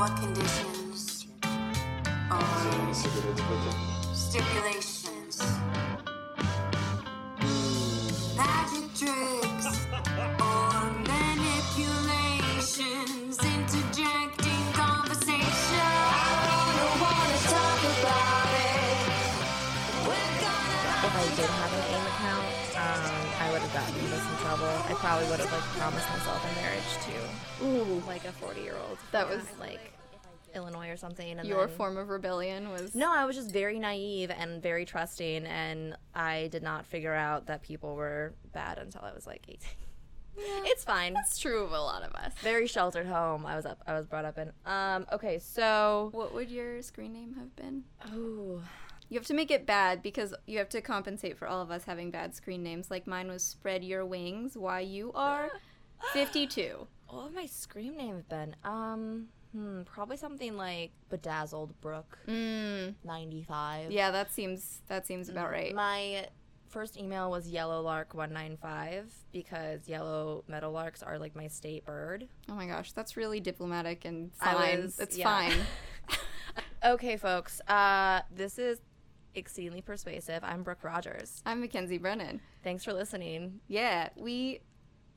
What conditions or stipulations? I probably would have like promised myself a marriage to Ooh, like a 40 year old. That was- like Illinois or something. And your then- form of rebellion was No, I was just very naive and very trusting, and I did not figure out that people were bad until I was like 18. It's fine. That's true of a lot of us. Very sheltered home. I was up. I was brought up in. Um. Okay. So. What would your screen name have been? Oh. You have to make it bad because you have to compensate for all of us having bad screen names. Like mine was Spread Your Wings, Why You Are 52. What would my scream name have been? Um. Hmm. Probably something like Bedazzled Brooke Mm, 95. yeah, that seems that seems about right. My first email was Yellow Lark 195 because yellow meadowlarks are like my state bird. Oh my gosh, that's really diplomatic and fine. was- it's yeah. fine. Okay, folks. Uh, this is exceedingly persuasive. I'm Brooke Rogers. I'm Mackenzie Brennan. Thanks for listening. Yeah, we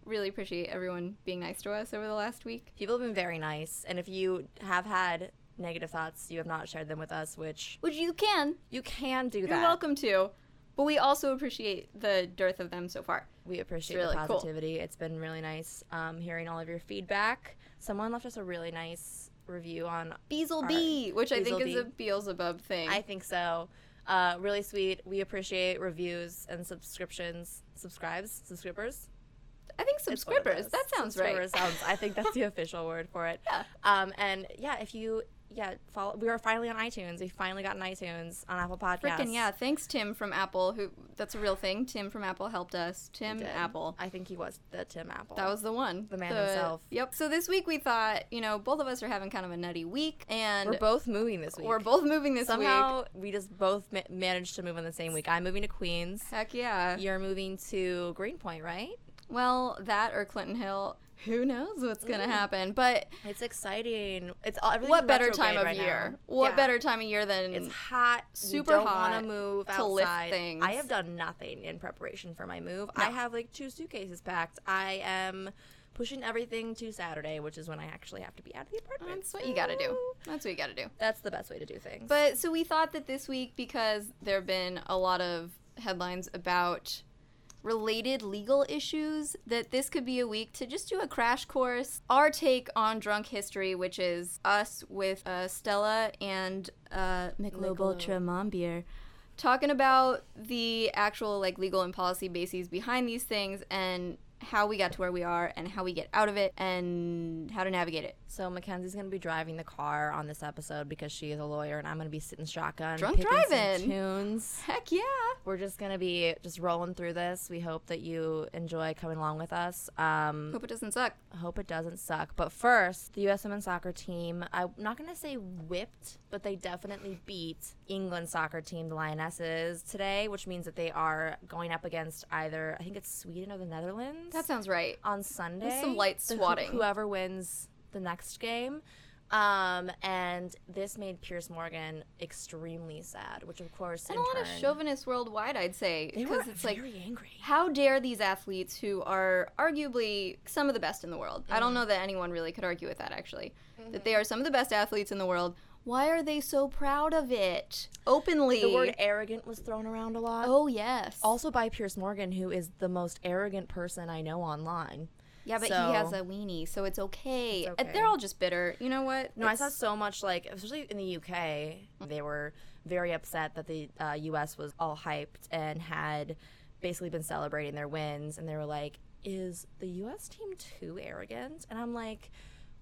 really appreciate everyone being nice to us over the last week. People have been very nice, and if you have had negative thoughts, you have not shared them with us, which Which you can. you can do that. You're welcome to. But we also appreciate the dearth of them so far. We appreciate really the cool. positivity. It's been really nice um, hearing all of your feedback. Someone left us a really nice review on. Beelzebub, which I think is a Beelzebub thing. I think so. Uh, really sweet. We appreciate reviews and subscriptions. Subscribes, subscribers. I think It's what it subscribers. That sounds Subscribers right. Sounds, I think that's the official word for it. Yeah. Um, and yeah, if you yeah follow, we are finally on iTunes. We finally got an iTunes on Apple Podcasts. Frickin' yeah! Thanks, Tim from Apple. Who that's a real thing. Tim from Apple helped us. Tim Apple. I think he was the Tim Apple. That was the one. The man himself. Yep. So this week we thought, you know, both of us are having kind of a nutty week, and We're both moving this week. we're both moving this Somehow week. we just both ma- managed to move in the same week. I'm moving to Queens. Heck yeah. You're moving to Greenpoint, right? Well, that or Clinton Hill. Who knows what's gonna Mm. happen? But It's exciting. It's all what better time of right year? now. What Yeah. better time of year than It's hot. super don't hot want to move to lift outside. things. I have done nothing in preparation for my move. I have like two suitcases packed. I am pushing everything to Saturday, which is when I actually have to be out of the apartment. That's what you gotta do. That's what you gotta do. That's the best way to do things. But so we thought that this week, because there have been a lot of headlines about related legal issues, that this could be a week to just do a crash course. Our take on drunk history, which is us with uh, Stella and uh, Michelob. Ultra Mom Beer. Talking about the actual like legal and policy bases behind these things and how we got to where we are and how we get out of it and how to navigate it. So Mackenzie's gonna be driving the car on this episode because she is a lawyer, and I'm gonna be sitting shotgun, Drunk driving. tunes. Heck yeah. We're just gonna be just rolling through this. We hope that you enjoy coming along with us. Um, Hope it doesn't suck. Hope it doesn't suck. But first, the U.S. women's soccer team, I'm not going to say whipped, but they definitely beat England soccer team, the Lionesses, today, which means that they are going up against either, I think it's Sweden or the Netherlands That sounds right. on Sunday. some light who- swatting. whoever wins the next game. Um, and this made Piers Morgan extremely sad, which of course, and in a lot of turn- chauvinists worldwide, I'd say, because it's like, angry. how dare these athletes who are arguably some of the best in the world? I Mm. don't know that anyone really could argue with that actually. That Mm-hmm. they are some of the best athletes in the world. Why are they so proud of it openly? The word arrogant was thrown around a lot. oh yes. also by Piers Morgan, who is the most arrogant person I know online. yeah, but so- he has a weenie, so it's okay. It's Uh, okay. They're all just bitter. You know what? No, I saw so much like, especially in the UK, they were very upset that the uh, US was all hyped and had basically been celebrating their wins, and they were like, "Is the US team too arrogant?" And I'm like,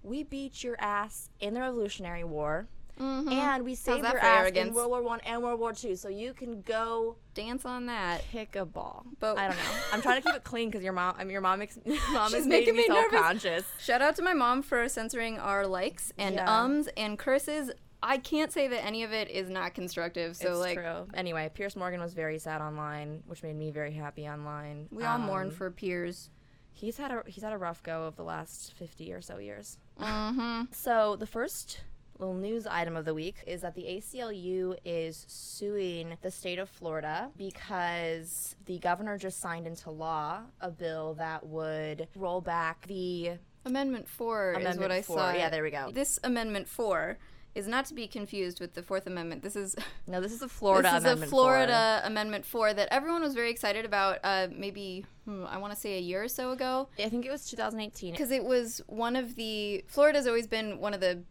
"We beat your ass in the Revolutionary War." And we saved your ass arrogance? in World War One and World War Two, so you can go dance on that. kick a ball. But- I don't know. I'm trying to keep it clean because your mom, I mean, your mom makes mom She's is making me me nervous. self-conscious. Shout out to my mom for censoring our likes and Yeah. ums and curses. I can't say that any of it is not constructive. So it's like true. Anyway, Piers Morgan was very sad online, which made me very happy online. we all mourn Um, for Piers. He's had a he's had a rough go of the last fifty or so years. Mm-hmm. So the first little news item of the week is that the ACLU is suing the state of Florida because the governor just signed into law a bill that would roll back the Amendment 4 is Amendment what I 4, saw. yeah, there we go. This Amendment 4 is not to be confused with the Fourth Amendment. This is no, this is the Florida amendment. this is Amendment a 4. Florida Amendment 4 that everyone was very excited about uh, maybe, hmm, I want to say a year or so ago. I think it was 2018. Because it was one of the. Florida's always been one of the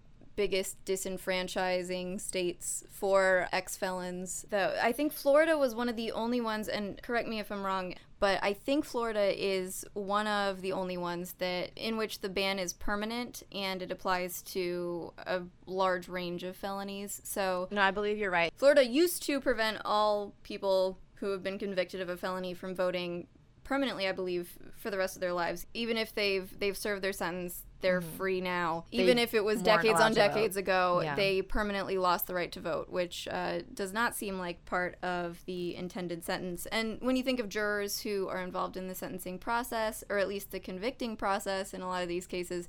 biggest disenfranchising states for ex felons. Though I think Florida was one of the only ones, and correct me if I'm wrong, but I think Florida is one of the only ones that in which the ban is permanent and it applies to a large range of felonies. So No, I believe you're right. Florida used to prevent all people who have been convicted of a felony from voting permanently, I believe, for the rest of their lives. Even if they've they've served their sentence, they're free now. Even if it was Mm-hmm. decades on decades ago, Yeah. they permanently lost the right to vote, which uh, does not seem like part of the intended sentence. And when you think of jurors who are involved in the sentencing process, or at least the convicting process in a lot of these cases,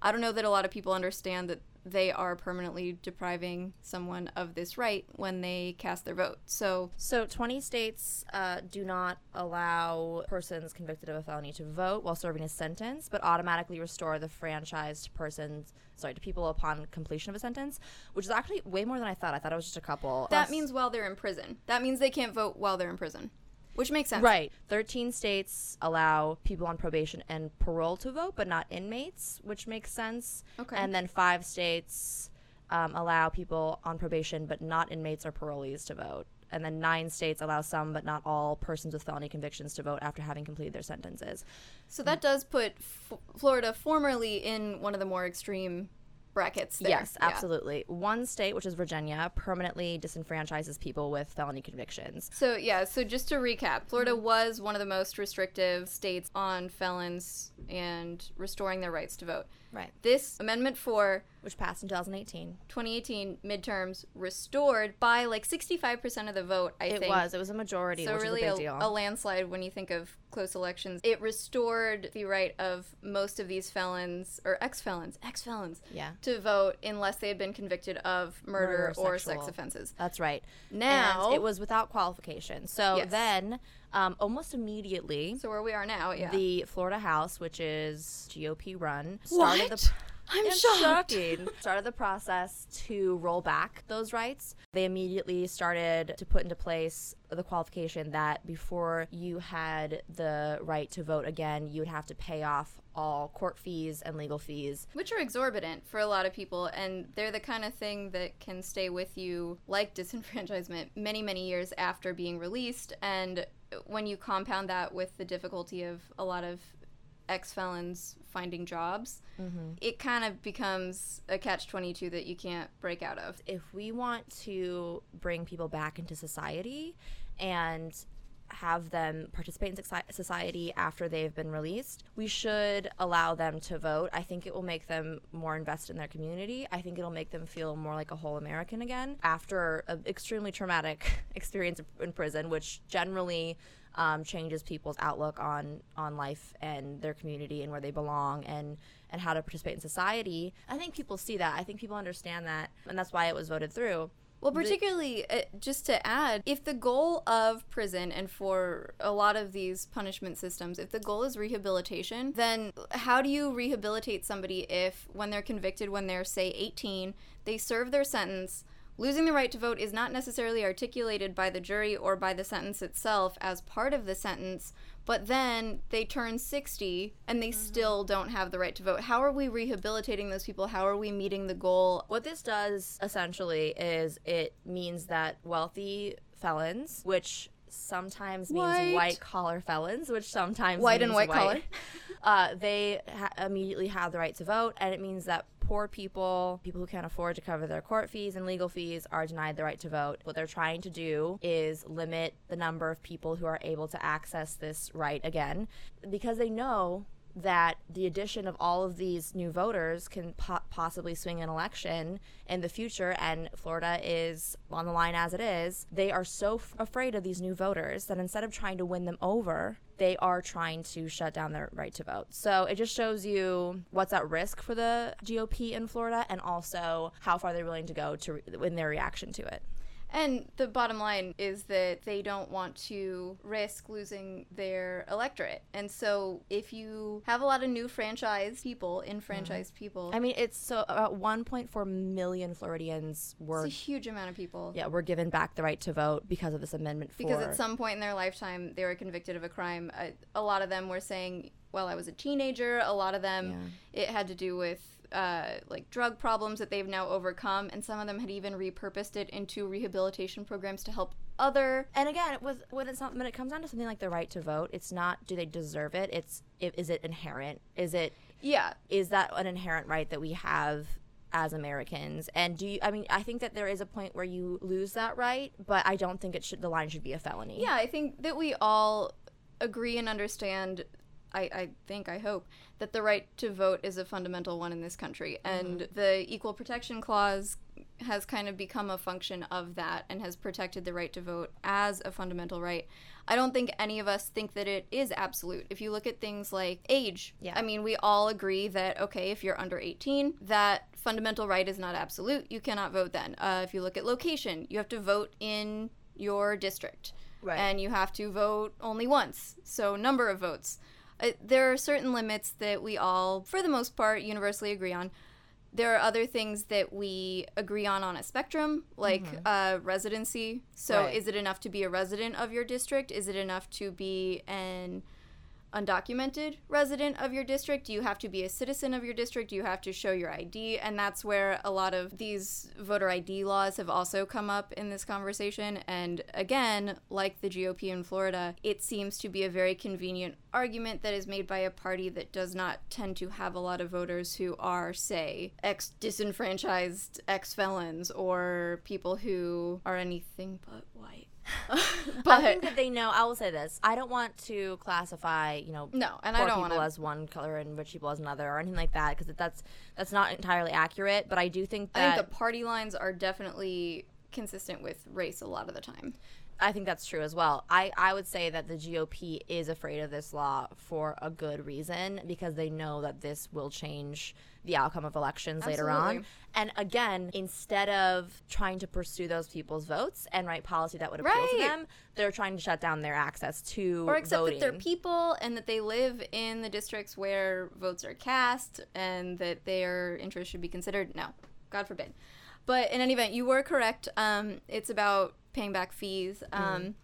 I don't know that a lot of people understand that they are permanently depriving someone of this right when they cast their vote. So, So, 20 states uh, do not allow persons convicted of a felony to vote while serving a sentence, but automatically restore the franchised persons, sorry, to people upon completion of a sentence, which is actually way more than I thought. I thought it was just a couple. that Plus- means while they're in prison. That means they can't vote while they're in prison, which makes sense. Right. 13 states allow people on probation and parole to vote, but not inmates, which makes sense. Okay. And then five states um, allow people on probation, but not inmates or parolees to vote. And then nine states allow some, but not all, persons with felony convictions to vote after having completed their sentences. So that does put F- Florida formerly in one of the more extreme brackets there. Yes, Yeah. absolutely. One state, which is Virginia, permanently disenfranchises people with felony convictions. So yeah, so just to recap, Florida Mm-hmm. was one of the most restrictive states on felons and restoring their rights to vote. Right. This Amendment 4 Which passed in 2018. 2018 midterms restored by like 65% of the vote, I think It think. was. It was a majority, So really a a, a landslide when you think of close elections. It restored the right of most of these felons or ex-felons, ex-felons yeah. to vote unless they had been convicted of murder, Murder or or sex offenses. That's right. Now- and it was without qualification. So Yes. then, um, almost immediately, So where we are now, yeah. the Florida House, which is GOP run, started What? the. I'm It's shocked. shocking. started the process to roll back those rights. They immediately started to put into place the qualification that before you had the right to vote again, you would have to pay off all court fees and legal fees. which are exorbitant for a lot of people and they're the kind of thing that can stay with you like disenfranchisement many many years after being released and when you compound that with the difficulty of a lot of ex-felons finding jobs mm-hmm. it kind of becomes a catch-22 that you can't break out of. If we want to bring people back into society and have them participate in society after they've been released, we should allow them to vote. I think it will make them more invested in their community. I think it'll make them feel more like a whole American again after an extremely traumatic experience in prison, which generally um, changes people's outlook on on life and their community and where they belong and and how to participate in society. I think people see that. I think people understand that, and that's why it was voted through. Well, particularly, uh, just to add, if the goal of prison and for a lot of these punishment systems, if the goal is rehabilitation, then how do you rehabilitate somebody if, when they're convicted, when they're, say, 18, they serve their sentence? Losing the right to vote is not necessarily articulated by the jury or by the sentence itself as part of the sentence, but then they turn 60 and they still don't have the right to vote. How are we rehabilitating those people? How are we meeting the goal What this does essentially is it means that wealthy felons, which sometimes means White. white collar felons, which sometimes White and means white collar. uh, they ha- immediately have the right to vote, and it means that poor people, people who can't afford to cover their court fees and legal fees, are denied the right to vote. What they're trying to do is limit the number of people who are able to access this right again, because they know that the addition of all of these new voters can po- possibly swing an election in the future, and Florida is on the line as it is. They are so f- afraid of these new voters that instead of trying to win them over, they are trying to shut down their right to vote. So it just shows you what's at risk for the GOP in Florida, and also how far they're willing to go to re- in their reaction to it. And the bottom line is that they don't want to risk losing their electorate. And so if you have a lot of new franchise people, enfranchised mm-hmm. people, I mean, it's so about 1.4 million Floridians were it's a huge amount of people. yeah were given back the right to vote because of this amendment. For, Because at some point in their lifetime, they were convicted of a crime. A, a lot of them were saying, well, I was a teenager. A lot of them, it had to do with uh, like drug problems that they've now overcome. And some of them had even repurposed it into rehabilitation programs to help other. and again, with when it's not when it comes down to something like the right to vote, it's not do they deserve it. It's i- is it inherent? Is it Yeah. is that an inherent right that we have as Americans? And do you? I mean, I think that there is a point where you lose that right, but I don't think it should. The line should be a felony. Yeah, I think that we all agree and understand. I, I think, I hope, that the right to vote is a fundamental one in this country. And the Equal Protection Clause has kind of become a function of that and has protected the right to vote as a fundamental right. I don't think any of us think that it is absolute. If you look at things like age, Yeah. I mean, we all agree that, okay, if you're under 18, that fundamental right is not absolute. You cannot vote then. Uh, if you look at location, you have to vote in your district Right. and you have to vote only once. So, number of votes. Uh, there are certain limits that we all, for the most part, universally agree on. There are other things that we agree on on a spectrum, like uh, residency. So, Right. is it enough to be a resident of your district? Is it enough to be an undocumented resident of your district? Do you have to be a citizen of your district? Do you have to show your ID? And that's where a lot of these voter ID laws have also come up in this conversation. And again, like the GOP in Florida, it seems to be a very convenient argument that is made by a party that does not tend to have a lot of voters who are, say, ex disenfranchised ex felons or people who are anything but white. I think that they know. I will say this: I don't want to classify, you know, No, and poor I don't people want to as one color and rich people as another, or anything like that, because that's that's not entirely accurate. But I do think I that think the party lines are definitely consistent with race a lot of the time. I think that's true as well. I, I would say that the GOP is afraid of this law for a good reason because they know that this will change the outcome of elections later on. And again, instead of trying to pursue those people's votes and write policy that would appeal to them, they're trying to shut down their access to Or accept voting. that they're people and that they live in the districts where votes are cast and that their interests should be considered. No, God forbid. But in any event, you were correct. Um, it's about paying back fees. Um,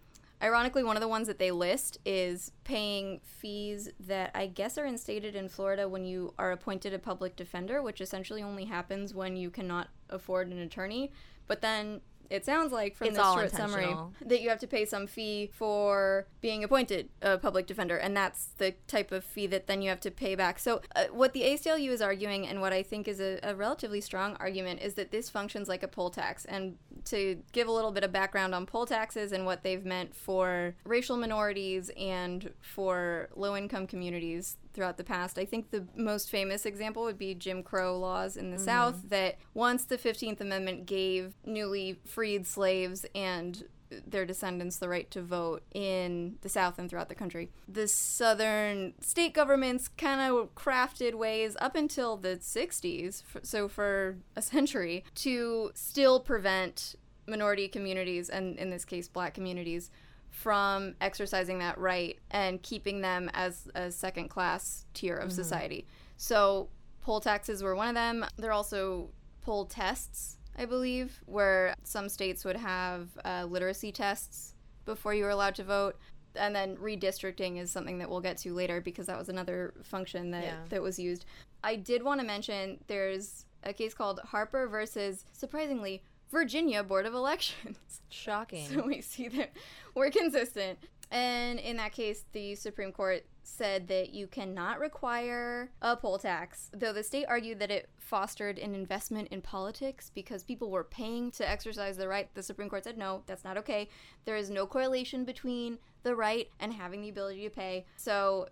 Ironically, one of the ones that they list is paying fees that I guess are instated in Florida when you are appointed a public defender, which essentially only happens when you cannot afford an attorney. But then it sounds like from It's this short summary that you have to pay some fee for being appointed a public defender, and that's the type of fee that then you have to pay back. So, uh, what the ACLU is arguing, and what I think is a, a relatively strong argument, is that this functions like a poll tax. And to give a little bit of background on poll taxes and what they've meant for racial minorities and for low income communities throughout the past. I think the most famous example would be Jim Crow laws in the mm-hmm. South that once the 15th Amendment gave newly freed slaves and their descendants the right to vote in the South and throughout the country. The southern state governments kind of crafted ways up until the 60s, so for a century, to still prevent minority communities, and in this case, black communities, from exercising that right and keeping them as a second class tier of mm-hmm. society. So, poll taxes were one of them. There are also poll tests, I believe, where some states would have uh, literacy tests before you were allowed to vote. And then redistricting is something that we'll get to later because that was another function that, Yeah. that was used. I did want to mention there's a case called Harper versus, surprisingly, Virginia Board of Elections. Shocking. So we see that we're consistent. And in that case, the Supreme Court said that you cannot require a poll tax, though the state argued that it fostered an investment in politics because people were paying to exercise the right. The Supreme Court said, no, that's not okay. There is no correlation between the right and having the ability to pay. So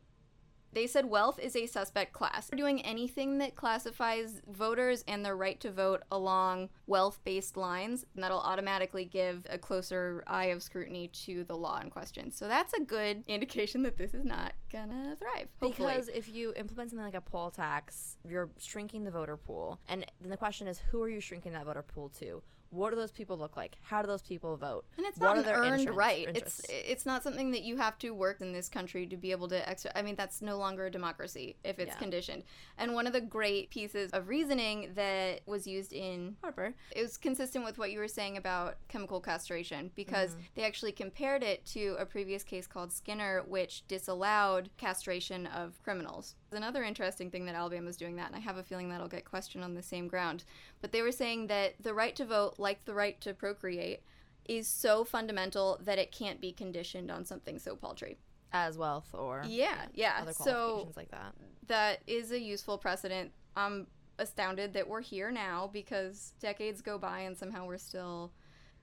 They said wealth is a suspect class. We're doing anything that classifies voters and their right to vote along wealth based lines, and that'll automatically give a closer eye of scrutiny to the law in question. So that's a good indication that this is not gonna thrive. Hopefully. Because if you implement something like a poll tax, you're shrinking the voter pool. And then the question is, who are you shrinking that voter pool to? What do those people look like? How do those people vote? And it's What not are an their earned interest- right. interests? It's it's not something that you have to work in this country to be able to extra. I mean, that's no longer a democracy if it's Yeah. conditioned. And one of the great pieces of reasoning that was used in Harper, it was consistent with what you were saying about chemical castration because Mm-hmm. they actually compared it to a previous case called Skinner, which disallowed castration of criminals. Another interesting thing that Alabama's doing that, and I have a feeling that'll get questioned on the same ground. But they were saying that the right to vote, like the right to procreate, is so fundamental that it can't be conditioned on something so paltry. as wealth or Yeah, yeah. other So qualifications like that. that is a useful precedent. I'm astounded that we're here now because decades go by and somehow we're still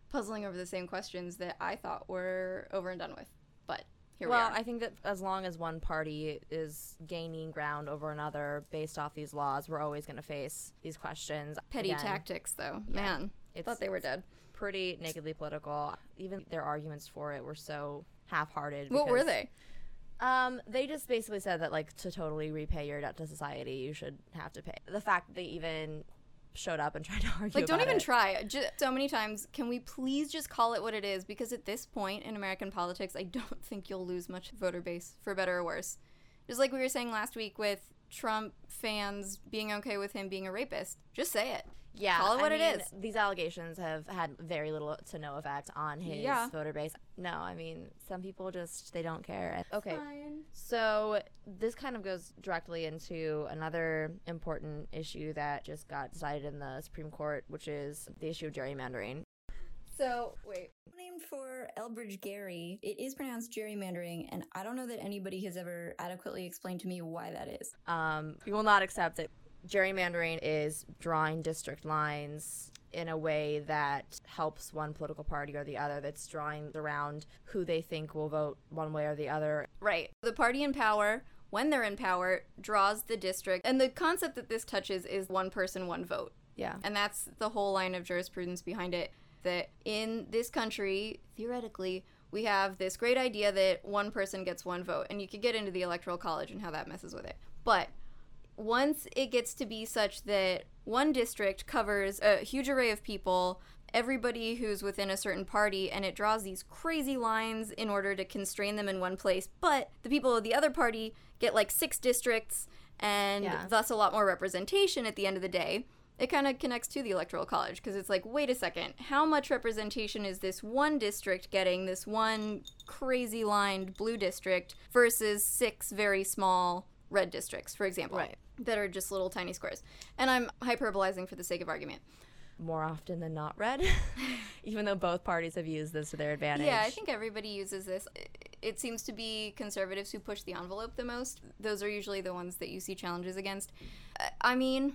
puzzling over the same questions that I thought were over and done with. But here well, we. I think that as long as one party is gaining ground over another based off these laws, we're always going to face these questions. Petty Again, tactics, though. Man, I thought they were dead. Pretty nakedly political. Even their arguments for it were so half-hearted. What were they? Um, they just basically said that like to totally repay your debt to society, you should have to pay. The fact that they even showed up and tried to argue, Like, don't even it. try. Just, so many times, can we please just call it what it is? Because at this point in American politics, I don't think you'll lose much voter base, for better or worse. Just like we were saying last week with Trump fans being okay with him being a rapist. Just say it. Yeah, Call it I what it mean, is. These allegations have had very little to no effect on his Yeah. voter base. No, I mean some people just they don't care. Okay, Fine. so this kind of goes directly into another important issue that just got decided in the Supreme Court, which is the issue of gerrymandering. So, wait. Named for Elbridge Gerry, it is pronounced gerrymandering, and I don't know that anybody has ever adequately explained to me why that is. Um, we will not accept it. Gerrymandering is drawing district lines in a way that helps one political party or the other. That's drawing around who they think will vote one way or the other. Right. The party in power, when they're in power, draws the district. And the concept that this touches is one person, one vote. Yeah. And that's the whole line of jurisprudence behind it. That in this country, theoretically, we have this great idea that one person gets one vote. And you could get into the electoral college and how that messes with it. But once it gets to be such that one district covers a huge array of people, everybody who's within a certain party, and it draws these crazy lines in order to constrain them in one place, but the people of the other party get like six districts and Yeah. thus a lot more representation at the end of the day. It kind of connects to the electoral college because it's like, wait a second, how much representation is this one district getting, this one crazy lined blue district, versus six very small red districts, for example, Right. that are just little tiny squares. And I'm hyperbolizing for the sake of argument. more often than not red, even though both parties have used this to their advantage. Yeah, I think everybody uses this. It seems to be conservatives who push the envelope the most. Those are usually the ones that you see challenges against. I- I mean,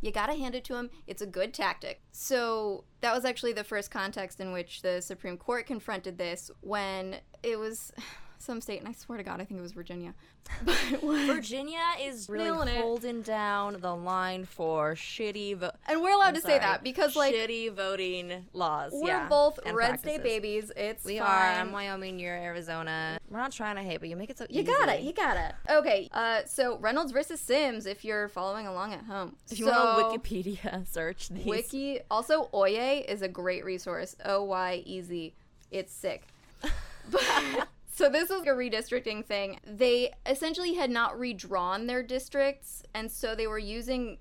you gotta hand it to him. It's a good tactic. So that was actually the first context in which the Supreme Court confronted this when it was some state, and I swear to God, I think it was Virginia. Virginia is really Nailing it. holding down the line for shitty vo- and we're allowed I'm to say that because, like, shitty voting laws. we're yeah, both red state babies. It's We fine. are. I'm Wyoming. You're Arizona. We're not trying to hate, but you make it so You easy. got it. You got it. Okay. Uh, so Reynolds versus Sims. If you're following along at home, If you so, want to Wikipedia search these, Wiki. Also, Oyez is a great resource. O Y E Z. It's sick. But- so this was a redistricting thing. They essentially had not redrawn their districts, and so they were using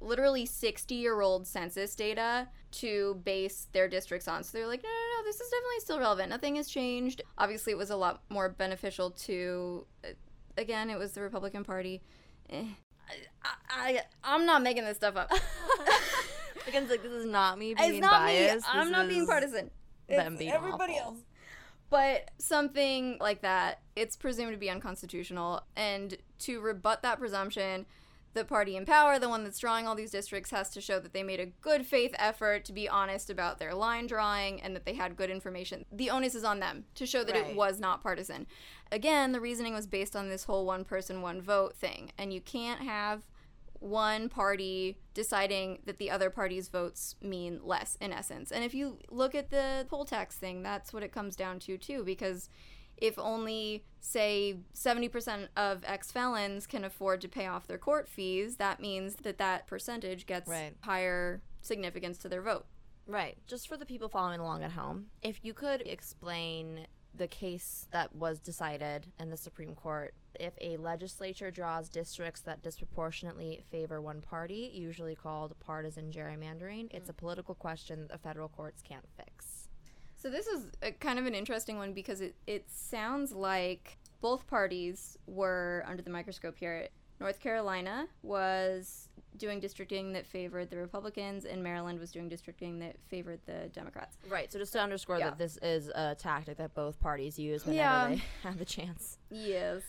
literally 60 year old census data to base their districts on. So they're like, no, no, no, this is definitely still relevant. Nothing has changed. Obviously, it was a lot more beneficial to, uh, again, it was the Republican Party. Eh. I, I, I'm not making this stuff up. Again, like this is not me being it's not biased. me. I'm This not being partisan. Them It's being everybody awful. else. But something like that, it's presumed to be unconstitutional. And to rebut that presumption, the party in power, the one that's drawing all these districts, has to show that they made a good faith effort to be honest about their line drawing and that they had good information. The onus is on them to show that Right. it was not partisan. Again, the reasoning was based on this whole one person, one vote thing. And you can't have one party deciding that the other party's votes mean less in essence. And if you look at the poll tax thing, that's what it comes down to too because if only say 70% of ex felons can afford to pay off their court fees, that means that that percentage gets Right. higher significance to their vote. Right. Just for the people following along at home, if you could explain the case that was decided in the Supreme Court, if a legislature draws districts that disproportionately favor one party, usually called partisan gerrymandering, it's a mm. political question that the federal courts can't fix. So this is a, kind of an interesting one because it, it sounds like both parties were under the microscope here. North Carolina was doing districting that favored the Republicans, and Maryland was doing districting that favored the Democrats. Right. So just to underscore Yeah. that this is a tactic that both parties use whenever Yeah. they have the chance. Yes.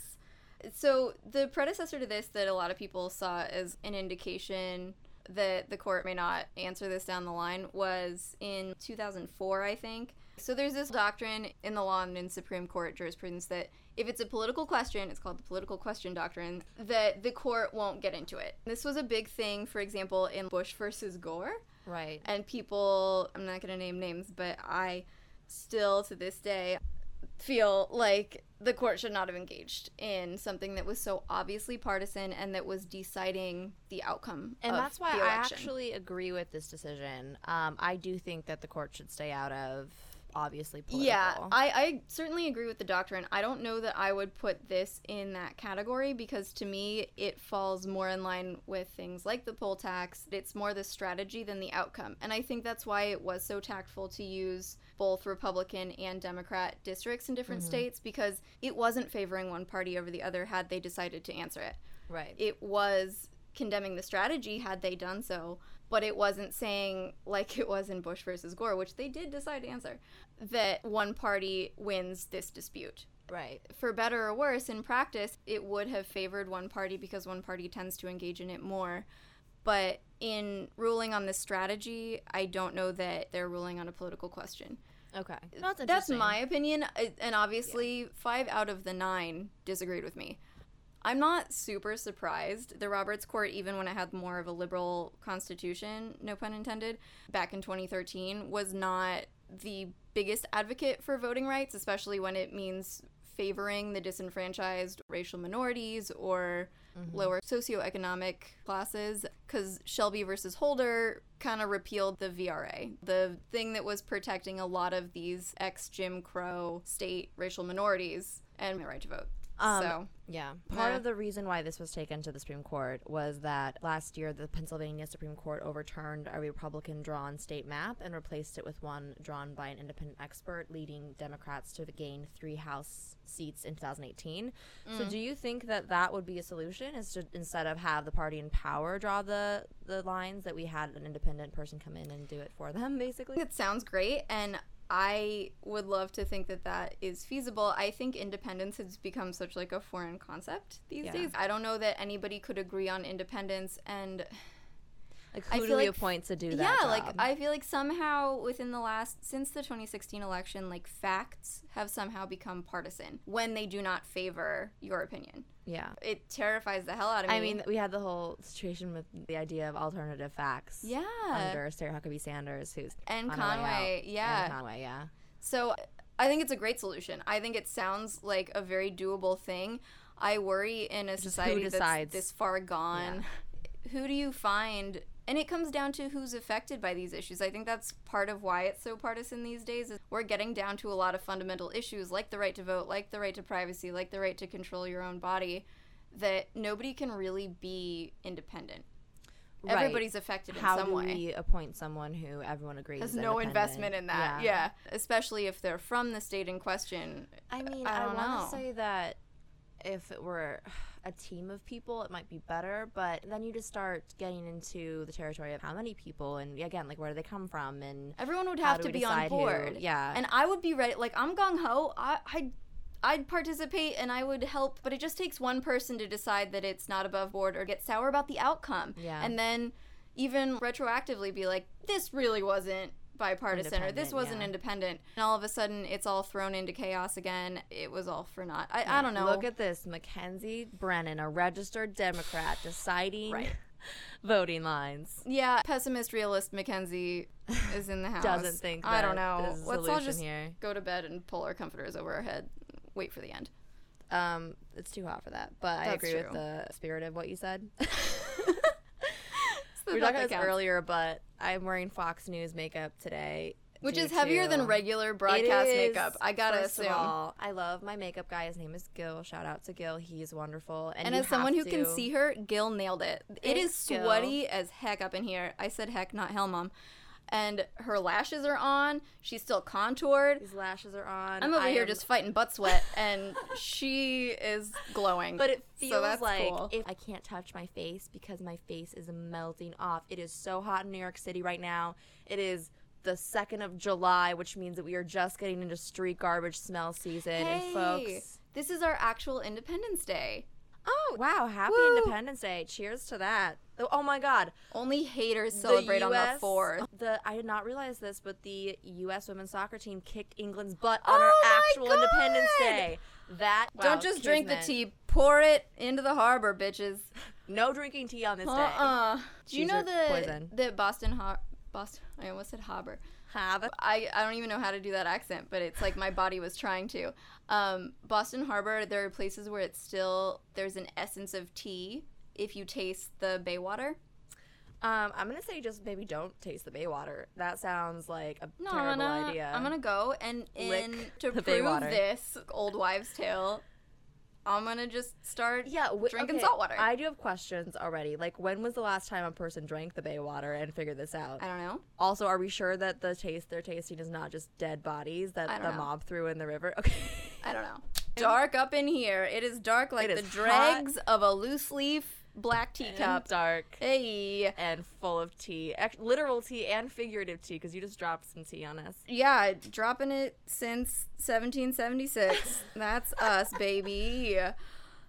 So the predecessor to this that a lot of people saw as an indication that the court may not answer this down the line was in 2004, I think. So there's this doctrine in the law and in Supreme Court jurisprudence that if it's a political question, it's called the political question doctrine, that the court won't get into it. This was a big thing, for example, in Bush versus Gore Right. and people i'm not going to name names but i still to this day feel like the court should not have engaged in something that was so obviously partisan and that was deciding the outcome And that's why I actually agree with this decision. Um, I do think that the court should stay out of obviously political. Yeah, I, I certainly agree with the doctrine. I don't know that I would put this in that category because to me it falls more in line with things like the poll tax. It's more the strategy than the outcome. And I think that's why it was so tactful to use both Republican and Democrat districts in different mm-hmm. states because it wasn't favoring one party over the other had they decided to answer it right. it was condemning the strategy had they done so, but it wasn't saying, like it was in Bush versus Gore, which they did decide to answer, that one party wins this dispute. right. For better or worse, in practice, it would have favored one party because one party tends to engage in it more. But in ruling on this strategy, I don't know that they're ruling on a political question. Okay. That's, That's my opinion, uh, and obviously, five out of the nine disagreed with me. I'm not super surprised. The Roberts Court, even when it had more of a liberal constitution, no pun intended, back in 2013, was not the biggest advocate for voting rights, especially when it means favoring the disenfranchised racial minorities or mm-hmm. lower socioeconomic classes. Because Shelby versus Holder kind of repealed the VRA, the thing that was protecting a lot of these ex Jim Crow state racial minorities and the right to vote. Um, so Yeah. Part Nah. of the reason why this was taken to the Supreme Court was that last year the Pennsylvania Supreme Court overturned a Republican drawn state map and replaced it with one drawn by an independent expert, leading Democrats to gain three House seats in 2018. Mm. So, do you think that that would be a solution? Is to instead of have the party in power draw the the lines, that we had an independent person come in and do it for them, basically? it sounds great and I would love to think that that is feasible. I think independence has become such like a foreign concept these Yeah. days. I don't know that anybody could agree on independence and Like, I who do feel we like- appoint to do that? yeah, job? like I feel like somehow within the last since the 2016 election, like facts have somehow become partisan when they do not favor your opinion. yeah. It terrifies the hell out of me. I mean, we had the whole situation with the idea of alternative facts. yeah, Under Sarah Huckabee Sanders, who's and on her way Conway, yeah. And Conway, yeah. So I think it's a great solution. I think it sounds like a very doable thing. I worry in a who society that's this far gone. Who do you find? And it comes down to who's affected by these issues. I think that's part of why it's so partisan these days. Is we're getting down to a lot of fundamental issues like the right to vote, like the right to privacy, like the right to control your own body that nobody can really be independent. Right. Everybody's affected in some way. How do we appoint someone who everyone agrees has no investment in that. Yeah. Especially if they're from the state in question. I mean, I I, want to say that if it were a team of people, it might be better. But then you just start getting into the territory of how many people, and again, like where do they come from, and Everyone would have to be on decide who? board. Yeah. And I would be ready. Like, I'm gung ho. I, I, I'd participate and I would help, but it just takes one person to decide that it's not above board or get sour about the outcome. Yeah. And then even retroactively be like, this really wasn't bipartisan or this wasn't yeah. independent. And all of a sudden it's all thrown into chaos again. It was all for naught. I, I don't know. Look at this, Mackenzie Brennan, a registered Democrat, deciding Right. voting lines. yeah, pessimist realist Mackenzie is in the house. Doesn't think I don't know. Let's all just here. go to bed and pull our comforters over our head. Wait for the end. Um, it's too hot for that, but I That's agree with the spirit of what you said. we were talking about this counts. earlier, but I'm wearing Fox News makeup today. Which is heavier than regular broadcast is, makeup. I gotta first assume. Of all, I love my makeup guy. His name is Gil. Shout out to Gil. He's wonderful. And, And as someone who have can see her, Gil nailed it. it is Thanks, Gil. sweaty as heck up in here. I said heck, not hell, mom. And her lashes are on. She's still contoured. These lashes are on. I'm over I here am- just fighting butt sweat, and she is glowing. But it So feels that's like cool. if I can't touch my face because my face is melting off. It is so hot in New York City right now. It is the 2nd of July, which means that we are just getting into street garbage smell season. and Hey, folks. this is our actual Independence Day. Oh, wow. Happy Woo. Independence Day. Cheers to that. Oh, oh my God. Only haters The celebrate on the fourth. Oh, the I did not realize this, but the U.S. women's soccer team kicked England's butt on our Oh my actual Independence Day. That wow, Don't just drink the tea, pour it into the harbor, bitches. No drinking tea on this day. Uh-uh. Do you know the poison. the Boston Har- Boston? I almost said harbor. Have I, I don't even know how to do that accent, but it's like my body was trying to. Um, Boston Harbor, there are places where it's still there's an essence of tea if you taste the bay water. Um, I'm gonna say just maybe don't taste the bay water. That sounds like a No, terrible I'm gonna, idea. I'm gonna go and Lick in to prove this old wives' tale. I'm gonna just start yeah, w- drinking okay, salt water. I do have questions already. Like, when was the last time a person drank the bay water and figured this out? I don't know. Also, are we sure that the taste they're tasting is not just dead bodies that the know. mob threw in the river? Okay. I don't know. Dark up in here. It is dark like It the dregs of a loose leaf black teacup. dark Hey. and full of tea, Act- literal tea and figurative tea, because you just dropped some tea on us. Yeah, dropping it since 1776. That's us, baby.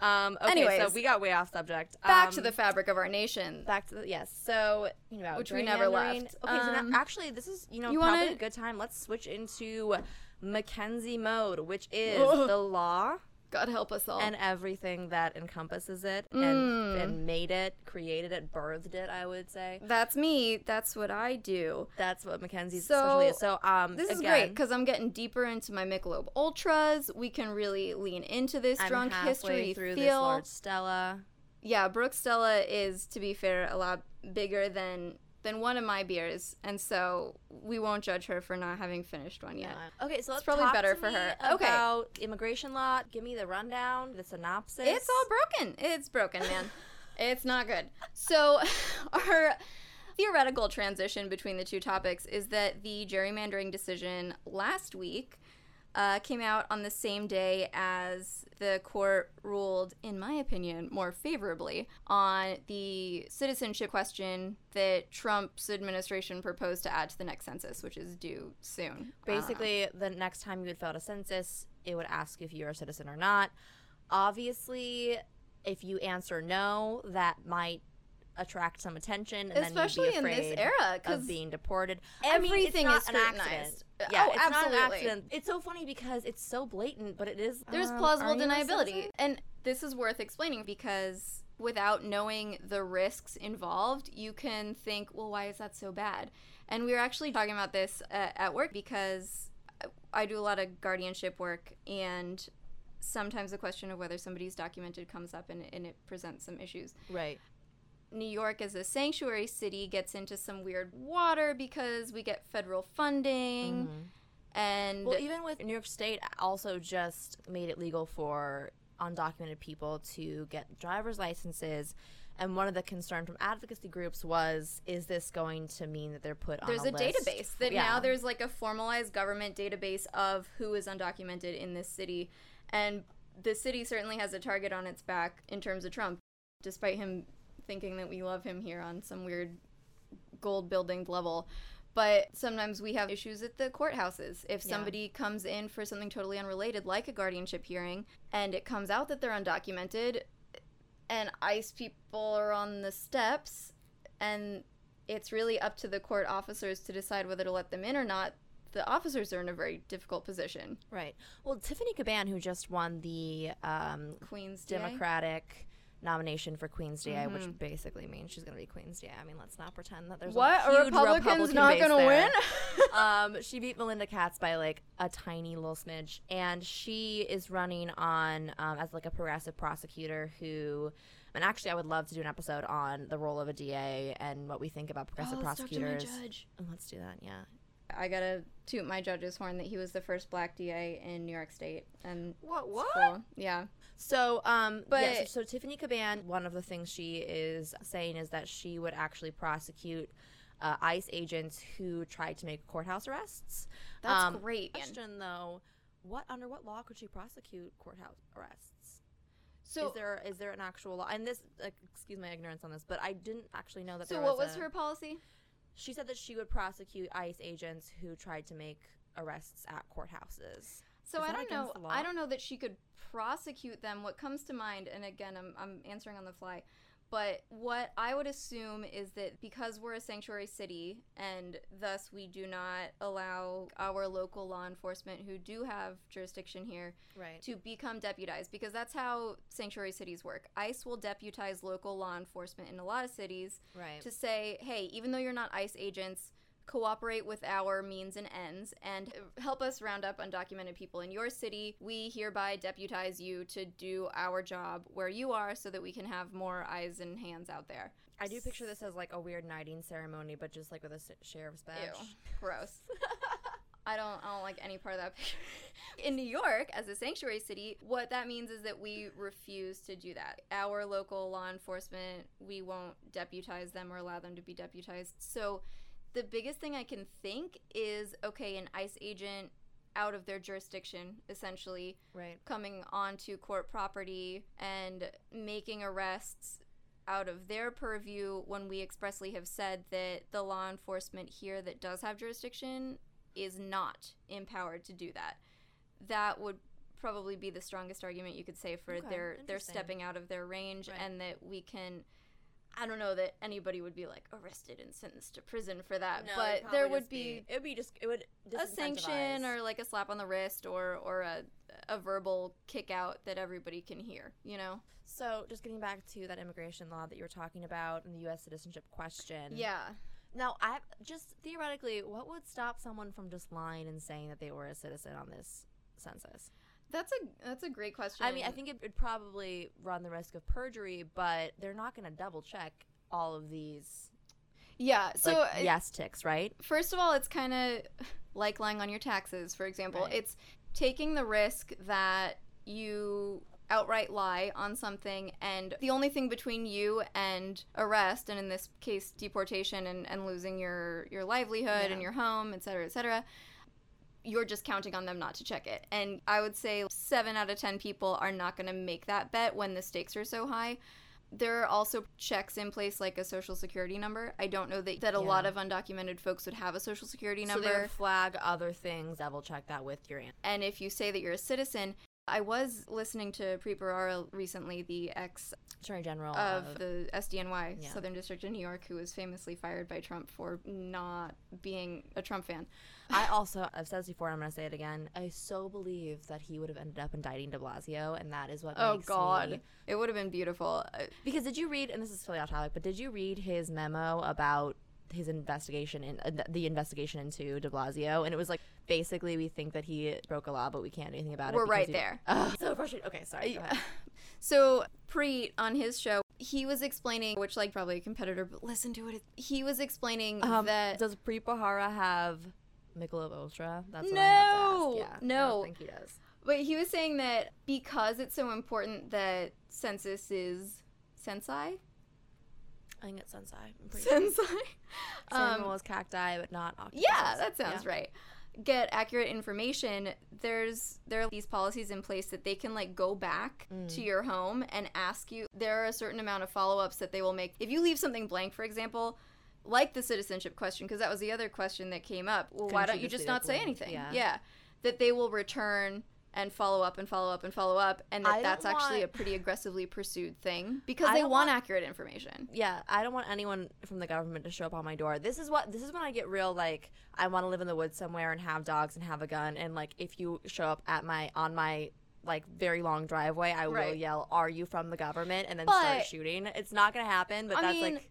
Um, okay, so we got way off subject. Back Um, to the fabric of our nation. back to the yes. So you know, Which we never gerrymandering. left. Okay, so Um, now, actually, this is you know you probably wanna- a good time. Let's switch into Mackenzie mode, which is the law God help us all. and everything that encompasses it Mm. and and made it, created it, birthed it. I would say That's me. That's what I do. that's what Mackenzie's So, specialty is. So um, This is again, great because I'm getting deeper into my Michelob Ultras. We can really lean into this I'm drunk history through this feel. Lord Stella. yeah, Brooke Stella is, to be fair, a lot bigger than than one of my beers, and so we won't judge her for not having finished one yet. Okay, so let's probably talk better to for me her. Okay. About immigration law. Give me the rundown, the synopsis. It's all broken. It's broken, man. it's not good. So, our theoretical transition between the two topics is that the gerrymandering decision last week uh, came out on the same day as the court ruled, in my opinion, more favorably on the citizenship question that Trump's administration proposed to add to the next census, which is due soon. Uh, Basically, the next time you would fill out a census, it would ask if you're a citizen or not. Obviously, if you answer no, that might attract some attention, and especially then in you'd be this afraid era, of being deported. everything I mean, is it's not an scrutinized. Accident. Yeah, oh, it's not an absolutely. accident. It's so funny because it's so blatant, but it is. There's um, plausible are you a deniability. And this is worth explaining because without knowing the risks involved, you can think, well, why is that so bad? And we were actually talking about this uh, at work because I do a lot of guardianship work and sometimes the question of whether somebody's documented comes up and, and it presents some issues. Right. New York as a sanctuary city gets into some weird water because we get federal funding mm-hmm. and Well, even with New York State, also just made it legal for undocumented people to get driver's licenses. And one of the concerns from advocacy groups was, is this going to mean that they're put there's on a, a, list? database that Yeah. now there's like a formalized government database of who is undocumented in this city and the city certainly has a target on its back in terms of Trump despite him thinking that we love him here on some weird gold building level But sometimes we have issues at the courthouses. If Yeah. somebody comes in for something totally unrelated, like a guardianship hearing, and it comes out that they're undocumented, and ICE people are on the steps, and it's really up to the court officers to decide whether to let them in or not, the officers are in a very difficult position. Right. Well, Tiffany Caban, who just won the um, Queens? Democratic nomination for Queens DA, Mhm. which basically means she's going to be Queens DA. I mean, let's not pretend that there's a Republican. What? a Are huge Republicans Republican not gonna win? um, she beat Melinda Katz by like a tiny little smidge, and she is running on um, as like a progressive prosecutor who. And actually, I would love to do an episode on the role of a DA and what we think about progressive Oh, let's talk to my prosecutors. judge. Oh, let's do that. Yeah. I gotta toot my judge's horn that he was the first black DA in New York State, and What? What? cool. Yeah, So, um, but But- so, Tiffany Caban, one of the things she is saying is that she would actually prosecute uh, ICE agents who tried to make courthouse arrests. that's Um, great. Question though, what under what law could she prosecute courthouse arrests? So, is there is there an actual law? And this, uh, excuse my ignorance on this, but I didn't actually know that. so what was, was a- her policy? She said that she would prosecute ICE agents who tried to make arrests at courthouses. So I don't know. against the law? I don't know that she could prosecute them. What comes to mind, and again, I'm I'm answering on the fly, but what I would assume is that because we're a sanctuary city and thus we do not allow our local law enforcement who do have jurisdiction here Right. to become deputized because that's how sanctuary cities work. ICE will deputize local law enforcement in a lot of cities Right. to say, hey, even though you're not ICE agents, cooperate with our means and ends and help us round up undocumented people in your city. We hereby deputize you to do our job where you are so that we can have more eyes and hands out there. I do picture this as like a weird knighting ceremony, but just like with a sheriff's badge. Ew. Gross. I don't I don't like any part of that picture. In New York, as a sanctuary city, what that means is that we refuse to do that. Our local law enforcement, we won't deputize them or allow them to be deputized. So the biggest thing I can think is okay, an ICE agent out of their jurisdiction, essentially, Right. coming onto court property and making arrests out of their purview when we expressly have said that the law enforcement here that does have jurisdiction is not empowered to do that. That would probably be the strongest argument you could say for Okay, their they're stepping out of their range Right. and that we can I don't know that anybody would be like arrested and sentenced to prison for that, but there would be it would be just it would a sanction or like a slap on the wrist or or a a verbal kick out that everybody can hear, you know? So, just getting back to that immigration law that you were talking about and the U.S. citizenship question. Yeah. Now, I just theoretically, what would stop someone from just lying and saying that they were a citizen on this census? That's a that's a great question. I mean, I think it would probably run the risk of perjury, but they're not going to double check all of these yeah. So like, yes ticks, right? first of all, it's kind of like lying on your taxes, for example. Right. It's taking the risk that you outright lie on something and the only thing between you and arrest and in this case deportation and, and losing your your livelihood Yeah. and your home et cetera et cetera you're just counting on them not to check it and i would say seven out of ten people are not going to make that bet when the stakes are so high there are also checks in place like a social security number. I don't know that, that a Yeah. lot of undocumented folks would have a social security So number. they would flag other things, double check that with your aunt. and if you say that you're a citizen, I was listening to Preet Bharara recently, the ex Attorney General of the SDNY, Yeah. Southern District of New York, who was famously fired by Trump for not being a Trump fan. I also, I've said this before, and I'm going to say it again. I so believe that he would have ended up indicting De Blasio, and that is what Oh God, me- it would have been beautiful. Uh, Because did you read? And this is totally off topic, but did you read his memo about his investigation in uh, the investigation into De Blasio? And it was like basically we think that he broke a law, but we can't do anything about it. We're right he- there. Ugh, so frustrating. Okay, sorry. Go ahead. So Preet on his show, he was explaining, which like probably a competitor, but listen to it. He was explaining Um, that does Preet Bharara have Michelob Ultra? That's what No. Yeah, I no. don't think he does. But he was saying that because it's so important that census is sensi, I think it's Sensei. I'm pretty sure. sensi. Um, cacti, but not octopuses. yeah, that sounds Yeah. right. Get accurate information. There's there are these policies in place that they can like go back Mm. to your home and ask you. There are a certain amount of follow ups that they will make. If you leave something blank, for example, like the citizenship question, because that was the other question that came up. Well, why Couldn't don't you you just not say anything? yeah. that they will return and follow up and follow up and follow up, and that that's actually a pretty aggressively pursued thing because I they want want- accurate information. yeah, I don't want anyone from the government to show up on my door. This is what this is when I get real like I want to live in the woods somewhere and have dogs and have a gun and like if you show up at my on my like very long driveway, I will yell, "Are you from the government?" and then But- start shooting. It's not gonna happen, but I that's mean- like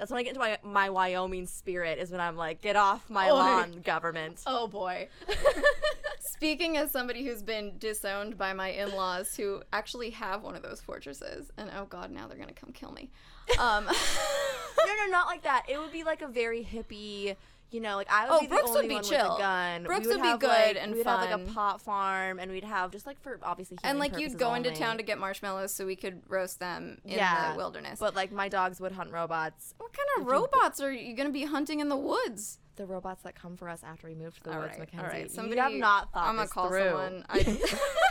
that's when I get into my my Wyoming spirit is when I'm like, "Get off my Oi. lawn, government." Oh boy. Speaking as somebody who's been disowned by my in-laws who actually have one of those fortresses, and oh god, now they're gonna come kill me. Um, no, no, not like that. It would be like a very hippie. You know, like I would Oh, be the Brooks would only be one chill. with a gun. Brooks we would be good like, and we'd have like a pot farm, and we'd have just like for obviously and like you'd go into town to get marshmallows so we could roast them in Yeah, the wilderness. But like my dogs would hunt robots. what kind of robots are you gonna be hunting in the woods? The robots that come for us after we move to the All woods, right, Mackenzie. all right. you Somebody, have not thought of it. I'm gonna call through. someone. I,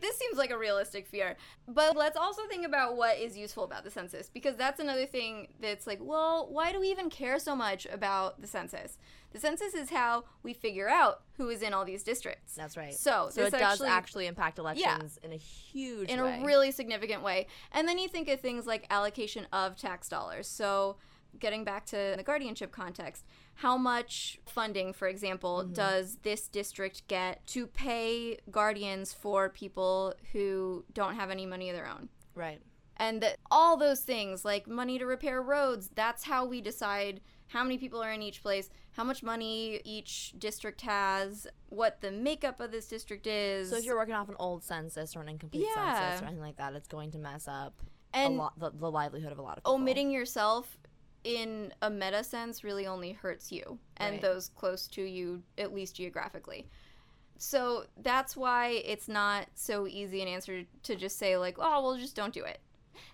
this seems like a realistic fear, but let's also think about what is useful about the census because that's another thing that's like, well, why do we even care so much about the census? The census is how we figure out who is in all these districts. That's right. So, so it does actually- actually impact elections in a huge in way. a really significant way. And then you think of things like allocation of tax dollars. So, getting back to the guardianship context, how much funding, for example, Mm-hmm. does this district get to pay guardians for people who don't have any money of their own? right. And that all those things, like money to repair roads, that's how we decide how many people are in each place, how much money each district has, what the makeup of this district is. So if you're working off an old census or an incomplete Yeah. census or anything like that, it's going to mess up And a lot the, the livelihood of a lot of people. omitting yourself in a meta sense really only hurts you and Right. those close to you at least geographically so that's why it's not so easy an answer to just say like oh well just don't do it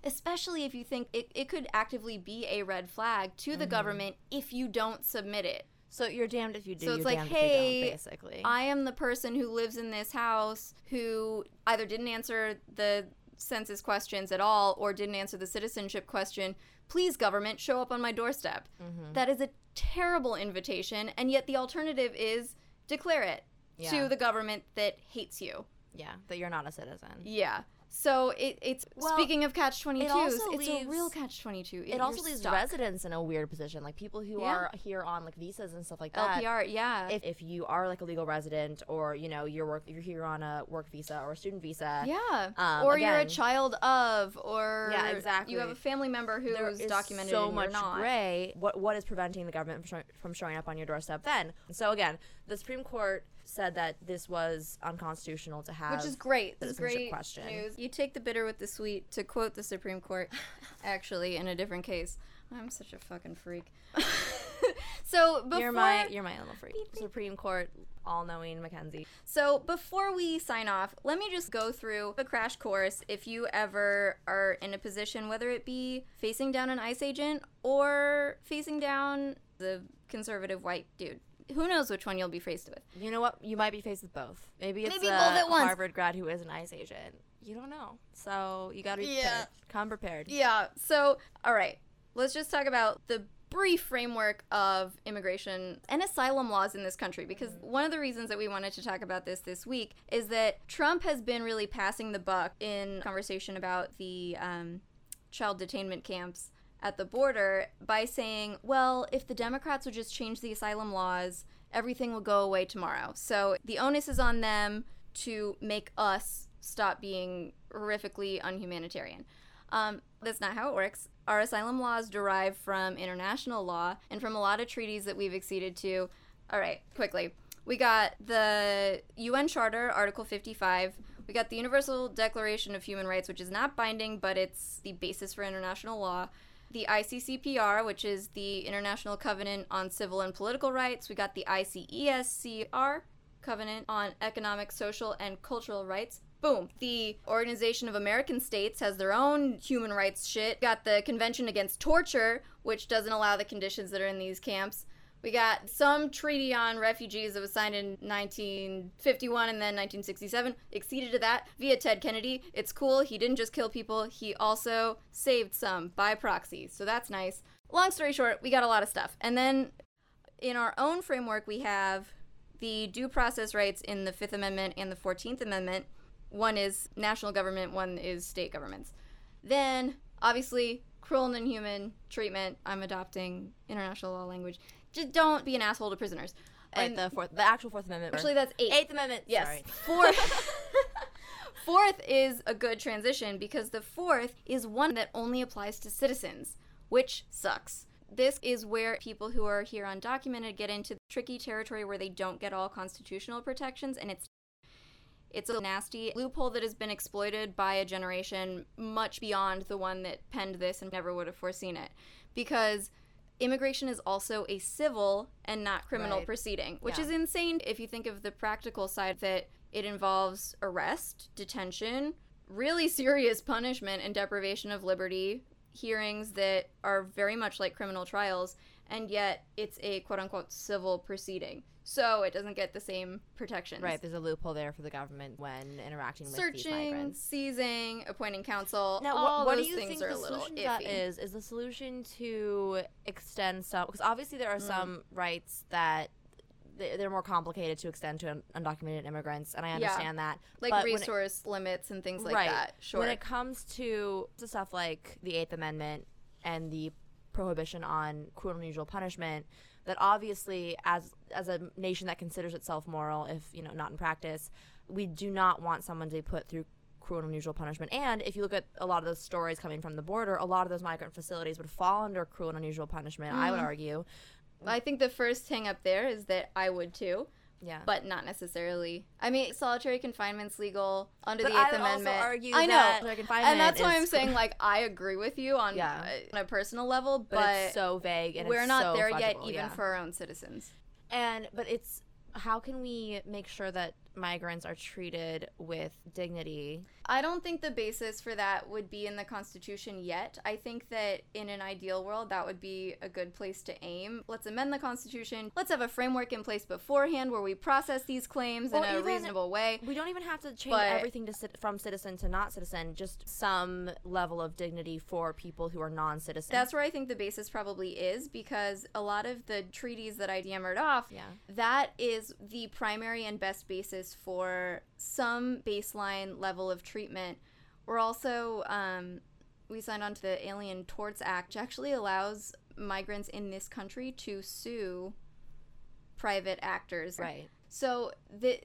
especially if you think it, it could actively be a red flag to Mm-hmm. the government if you don't submit it So you're damned if you do. So it's like, damned hey, if you don't, basically. I am the person who lives in this house who either didn't answer the census questions at all or didn't answer the citizenship question. Please, government, show up on my doorstep. Mm-hmm. That is a terrible invitation, and yet the alternative is declare it Yeah. to the government that hates you. yeah, that you're not a citizen. Yeah. So it, it's Well, speaking of catch twenty twos, also it's a real catch twenty two. It also leaves residents in a weird position, like people who Yeah. are here on like visas and stuff like that. LPR. Yeah. If, if you are like a legal resident, or you know you're work you're here on a work visa or a student visa, Yeah. Um, or you're a child of, or Yeah, exactly. You have a family member who's there is documented so and much not. gray. What what is preventing the government from, from showing up on your doorstep then? So again, the Supreme Court said that this was unconstitutional to have, Which is great. This is citizenship great question. news. You take the bitter with the sweet, to quote the Supreme Court, actually, in a different case. I'm such a fucking freak. so before You're my you're my animal freak. Supreme Court, all knowing Mackenzie. So before we sign off, let me just go through a crash course if you ever are in a position, whether it be facing down an ICE agent or facing down the conservative white dude. Who knows which one you'll be faced with? You know what? You might be faced with both. Maybe it's Maybe a both at once. Harvard grad who is an ICE agent. You don't know. So you gotta be Yeah. prepared. Come prepared. Yeah. So, all right, let's just talk about the brief framework of immigration and asylum laws in this country because one of the reasons that we wanted to talk about this this week is that Trump has been really passing the buck in conversation about the um, child detainment camps at the border by saying, well, if the Democrats would just change the asylum laws, everything will go away tomorrow. So the onus is on them to make us stop being horrifically unhumanitarian. Um, that's not how it works. Our asylum laws derive from international law and from a lot of treaties that we've acceded to. All right, quickly. We got the UN Charter, Article 55. We got the Universal Declaration of Human Rights, which is not binding, but it's the basis for international law. The ICCPR, which is the International Covenant on Civil and Political Rights. We got the ICESCR, Covenant on Economic, Social, and Cultural Rights. Boom. The Organization of American States has their own human rights shit. Got the Convention Against Torture, which doesn't allow the conditions that are in these camps. We got some treaty on refugees that was signed in 1951 and then 1967, acceded to that via Ted Kennedy. It's cool. He didn't just kill people, he also saved some by proxy. So that's nice. long story short, we got a lot of stuff. And then in our own framework, we have the due process rights in the Fifth Amendment and the Fourteenth Amendment. One is national government, one is state governments. Then, obviously, cruel and inhuman treatment. I'm adopting international law language. Just don't be an asshole to prisoners. Right, the fourth, the actual Fourth Amendment. actually, that's eight. Eighth Amendment. Yes. Sorry. Fourth. fourth is a good transition because the fourth is one that only applies to citizens, which sucks. This is where people who are here undocumented get into tricky territory where they don't get all constitutional protections and it's it's a nasty loophole that has been exploited by a generation much beyond the one that penned this and never would have foreseen it. Because immigration is also a civil and not criminal Right. proceeding, which Yeah. is insane if you think of the practical side that it involves arrest, detention, really serious punishment and deprivation of liberty, hearings that are very much like criminal trials, and yet it's a quote unquote civil proceeding. So it doesn't get the same protections. Right, there's a loophole there for the government when interacting with these Searching, migrants. seizing, appointing counsel. Now, all what, what those do you things think are the a little solution to that iffy. is? Is the solution to extend some? Because obviously there are Mm. some rights that they- they're more complicated to extend to un- undocumented immigrants, and I Yeah. understand that. like but when it- resource limits and things like right. that. Sure. When it comes to to stuff like the Eighth Amendment and the prohibition on cruel and unusual punishment, that obviously, as as a nation that considers itself moral, if you know not in practice, we do not want someone to be put through cruel and unusual punishment. And if you look at a lot of those stories coming from the border, a lot of those migrant facilities would fall under cruel and unusual punishment. I would Mm-hmm. argue. I think the first hang up there is that I would too, Yeah. but not necessarily. I mean, solitary confinement's legal under But the I Eighth also Amendment. argue I know, that and that's why I'm saying like I agree with you on Yeah. uh, on a personal level, but, but, it's so vague and we're not so there yet, even yeah. for our own citizens. And but it's how can we make sure that migrants are treated with dignity? I don't think the basis for that would be in the Constitution yet. I think that in an ideal world, that would be a good place to aim. Let's amend the Constitution. Let's have a framework in place beforehand where we process these claims Well, in a reasonable way. We don't even have to change But- everything to cit- from citizen to not citizen. Just some level of dignity for people who are non-citizens. That's where I think the basis probably is because a lot of the treaties that I DMR'd off, Yeah. that is the primary and best basis for some baseline level of treatment. We're also, um, we signed on to the Alien Torts Act, which actually allows migrants in this country to sue private actors. right. So the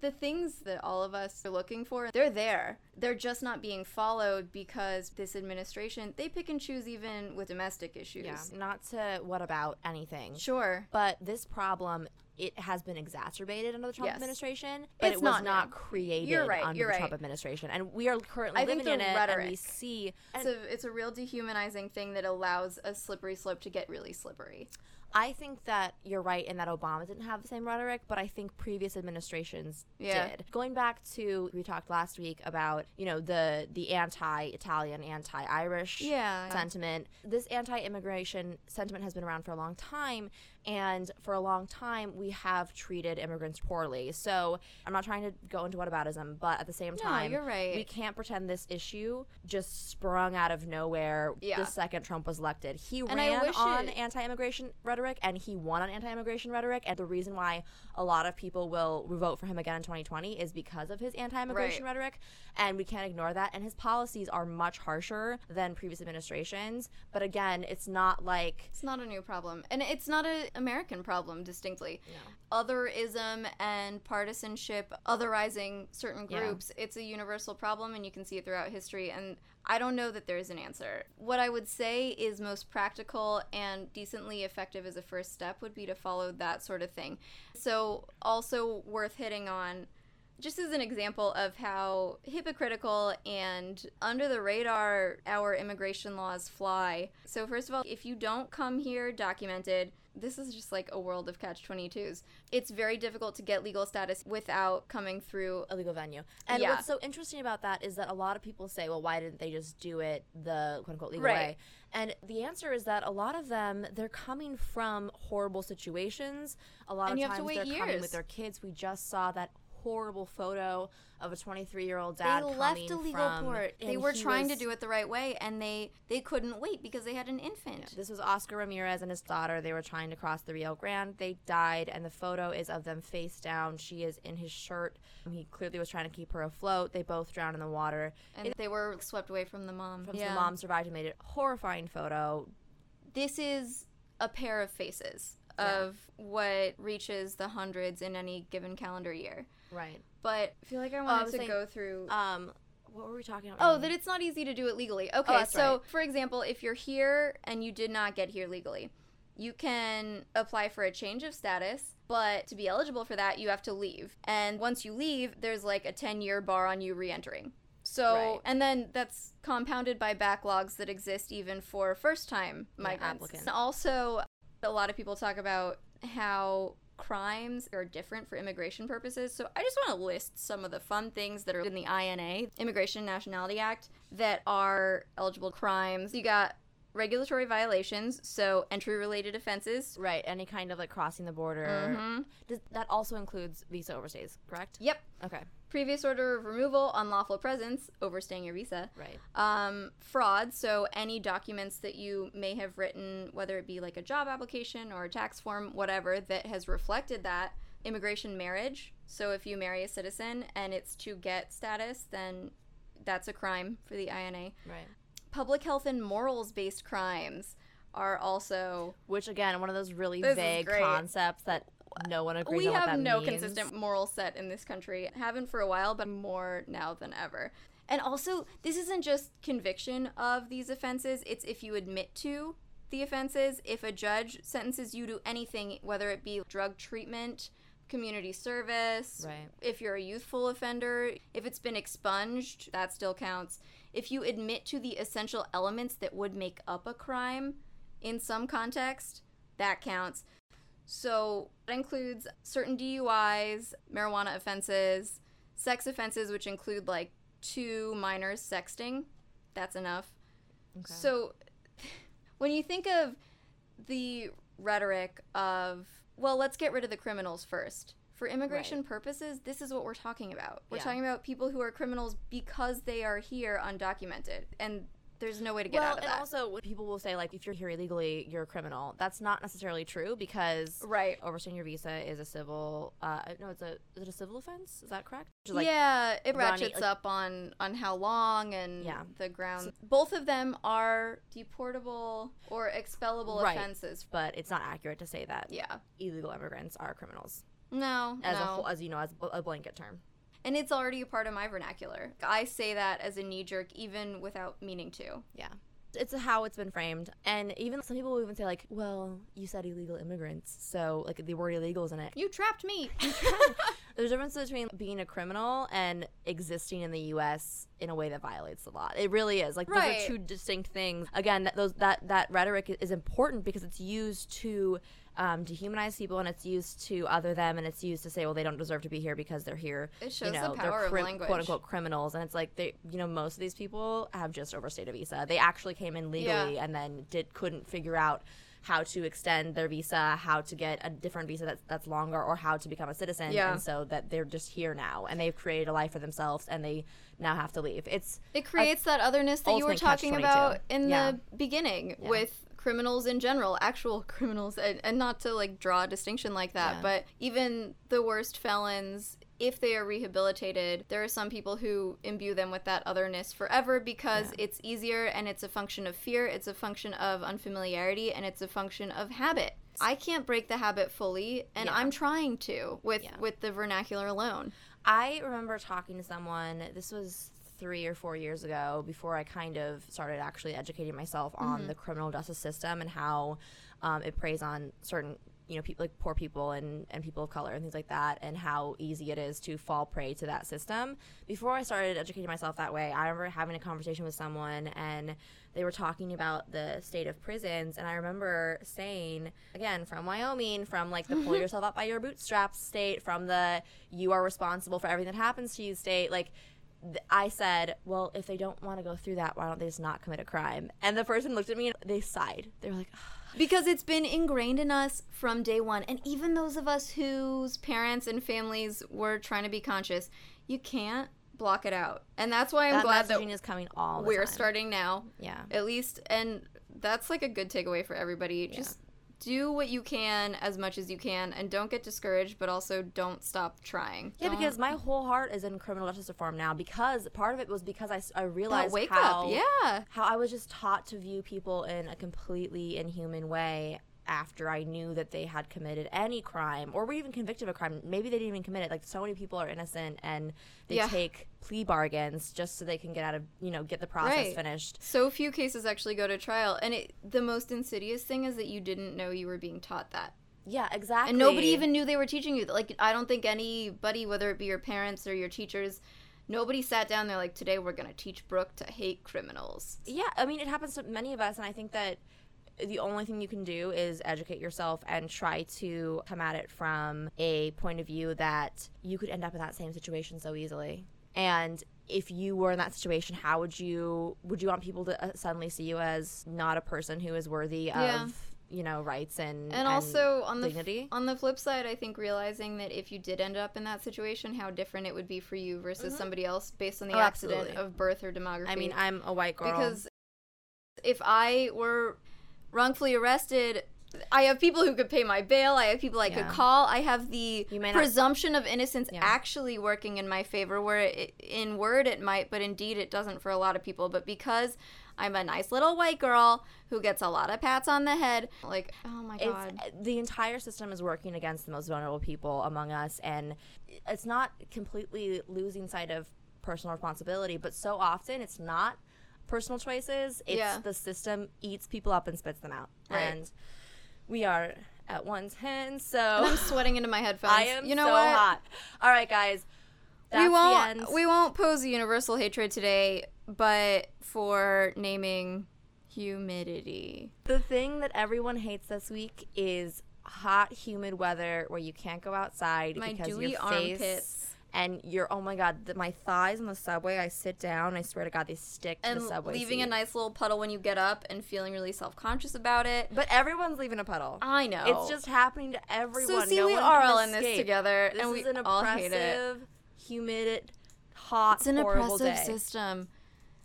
the things that all of us are looking for, they're there. They're just not being followed because this administration, they pick and choose even with domestic issues. Yeah. Not to what about anything, Sure. but this problem it has been exacerbated under the Trump Yes. administration, but It's it was not not, created right, under the right. Trump administration, and we are currently I think living in it, and we rhetoric- see. It's a it's a real dehumanizing thing that allows a slippery slope to get really slippery. I think that you're right in that Obama didn't have the same rhetoric, but I think previous administrations Yeah. did. Going back to we talked last week about you know the the anti-Italian, anti-Irish Yeah. sentiment. This anti-immigration sentiment has been around for a long time, and for a long time we have treated immigrants poorly. So I'm not trying to go into whataboutism, but at the same No, time, you're right. we can't pretend this issue just sprung out of nowhere Yeah. the second Trump was elected. He And ran on it- anti-immigration rhetoric and he won on anti-immigration rhetoric and the reason why a lot of people will vote for him again in 2020 is because of his anti-immigration Right. rhetoric and we can't ignore that and his policies are much harsher than previous administrations but again it's not like It's not a new problem. And it's not an American problem, distinctly. Otherism and partisanship, otherizing certain Yeah. groups, it's a universal problem, and you can see it throughout history. And I don't know that there's an answer. What I would say is most practical and decently effective as a first step would be to follow that sort of thing. So, also worth hitting on just as an example of how hypocritical and under the radar our immigration laws fly. So, first of all, if you don't come here documented, this is just like a world of catch 22s. It's very difficult to get legal status without coming through. a legal venue. And Yeah. what's so interesting about that is that a lot of people say, well, why didn't they just do it the quote unquote legal Right. way? And the answer is that a lot of them, they're coming from horrible situations. A lot And of you have to times wait they're coming with their kids. We just saw that horrible photo of a 23 year old dad. they left a legal from- port. They were trying was- to do it the right way, and they they couldn't wait because they had an infant. This was Oscar Ramirez and his daughter. They were trying to cross the Rio Grande. They died, and the photo is of them face down. She is in his shirt. He clearly was trying to keep her afloat. They both drowned in the water. and they were swept away from the mom. From yeah. the mom survived and made it a horrifying photo. This is a pair of faces Yeah. of what reaches the hundreds in any given calendar year. Right. But I feel like I I wanted was to saying, go through. Um, what were we talking about? Oh, again? that it's not easy to do it legally. Okay, that's so right. for example, if you're here and you did not get here legally, you can apply for a change of status, but to be eligible for that, you have to leave. And once you leave, there's like a 10 year bar on you re entering. So, Right. and then that's compounded by backlogs that exist even for first time Yeah, migrants. applicants. And also, a lot of people talk about how crimes are different for immigration purposes. So I just want to list some of the fun things that are in the INA, Immigration and Nationality Act, that are eligible crimes. You got regulatory violations, so entry related offenses. right. Any kind of like crossing the border. Mhm. Does, that also includes visa overstays, correct? Yep. Okay. Previous order of removal, unlawful presence, overstaying your visa. Right. um, fraud. So any documents that you may have written, whether it be like a job application or a tax form, whatever, that has reflected that immigration marriage. So if you marry a citizen and it's to get status, then that's a crime for the INA. Right. Public health and morals based crimes are also. Which again, one of those really vague concepts that no one agrees we have no means. consistent moral set in this country. Haven't for a while, but more now than ever. And also, this isn't just conviction of these offenses, it's if you admit to the offenses. If a judge sentences you to anything, whether it be drug treatment, community service, Right. if you're a youthful offender, if it's been expunged, that still counts. If you admit to the essential elements that would make up a crime in some context, that counts. So that includes certain DUIs, marijuana offenses, sex offenses, which include like two minors sexting. That's enough. Okay. So when you think of the rhetoric of, well, let's get rid of the criminals first. For immigration purposes, this is what we're talking about. We're Yeah. talking about people who are criminals because they are here undocumented. And there's no way to get well, out of it. and also people will say like if you're here illegally, you're a criminal. That's not necessarily true because right. overstaying your visa is a civil. Uh, no, it's a is it a civil offense? Is that correct? Is, like, yeah, it running- ratchets up on on how long and Yeah. the ground. Both of them are deportable or expellable Right. offenses. But it's not accurate to say that Yeah. illegal immigrants are criminals No, as no. a whole, as you know, as a blanket term. And it's already a part of my vernacular. I say that as a knee jerk, even without meaning to. Yeah. It's how it's been framed. And even some people will even say, like, well, you said illegal immigrants. So, like, the word illegal is in it. You trapped me. There's a difference between being a criminal and existing in the U.S. in a way that violates the law. It really is. Like, those are two distinct things. Again, that, those, that, that rhetoric is important because it's used to um, dehumanize people and it's used to other them and it's used to say, well, they don't deserve to be here because they're here. It shows you the know, power they're of language. quote unquote criminals. And it's like, they, you know, most of these people have just overstayed a visa. They actually came in legally Yeah. and then did couldn't figure out how to extend their visa, how to get a different visa that's that's longer, or how to become a citizen. Yeah. And so that they're just here now, and they've created a life for themselves, and they now have to leave. It's It creates that otherness that you were talking about in Yeah. the beginning Yeah. with criminals in general, actual criminals, and, and not to like draw a distinction like that, Yeah. but even the worst felons, if they are rehabilitated, there are some people who imbue them with that otherness forever because Yeah. it's easier and it's a function of fear, it's a function of unfamiliarity, and it's a function of habit. I can't break the habit fully, and Yeah. I'm trying to with with the vernacular alone. I remember talking to someone, this was three or four years ago, before I kind of started actually educating myself on the criminal justice system and how um, it preys on certain, you know, people like poor people and, and people of color and things like that, and how easy it is to fall prey to that system. Before I started educating myself that way, I remember having a conversation with someone and they were talking about the state of prisons and i remember saying again from wyoming from like the pull yourself up by your bootstraps state from the you are responsible for everything that happens to you state like I said, well, if they don't want to go through that, why don't they just not commit a crime? And the person looked at me and they sighed. They were like, because it's been ingrained in us from day one and even those of us whose parents and families were trying to be conscious you can't block it out and that's why i'm that glad that is coming all we're time. starting now Yeah. at least and that's like a good takeaway for everybody just do what you can as much as you can and don't get discouraged but also don't stop trying. Yeah, Don't- because my whole heart is in criminal justice reform now because part of it was because i, that realized wake how, up yeah. how I was just taught to view people in a completely inhuman way after I knew that they had committed any crime or were even convicted of a crime. Maybe they didn't even commit it. Like so many people are innocent and they Yeah. take plea bargains just so they can get out of, you know, get the process Right. finished. so few cases actually go to trial and it, the most insidious thing is that you didn't know you were being taught that Yeah, exactly. and nobody even knew they were teaching you like i don't think anybody whether it be your parents or your teachers nobody sat down there like today we're going to teach brooke to hate criminals Yeah, I mean, it happens to many of us, and I think that the only thing you can do is educate yourself and try to come at it from a point of view that you could end up in that same situation so easily. And if you were in that situation, how would you would you want people to uh, suddenly see you as not a person who is worthy Yeah. of you know rights and and also on the f- on the flip side i think realizing that if you did end up in that situation how different it would be for you versus somebody else based on the Oh, accident absolutely. of birth or demography I mean, I'm a white girl because if I were wrongfully arrested, I have people who could pay my bail. I have people I could call. I have the not- presumption of innocence Yeah. actually working in my favor. Where it, in word it might, but indeed it doesn't for a lot of people. But because I'm a nice little white girl who gets a lot of pats on the head, like oh my god, it's the entire system is working against the most vulnerable people among us and it's not completely losing sight of personal responsibility but so often it's not personal choices it's Yeah. the system eats people up and spits them out Right. and we are at 110 so And I'm sweating into my headphones. i am you know so what? hot all right guys that's we the won't end. we won't pose a universal hatred today, but for naming humidity. The thing that everyone hates this week is hot, humid weather where you can't go outside My because dewy your face armpits. And you're oh my god, the, my thighs on the subway. I sit down. I swear to God, they stick to and the subway leaving a nice little puddle when you get up and feeling really self-conscious about it. But everyone's leaving a puddle. I know. It's just happening to everyone. so see, no we are all in this together, This and is we an all hate it. humid, hot, It's an oppressive system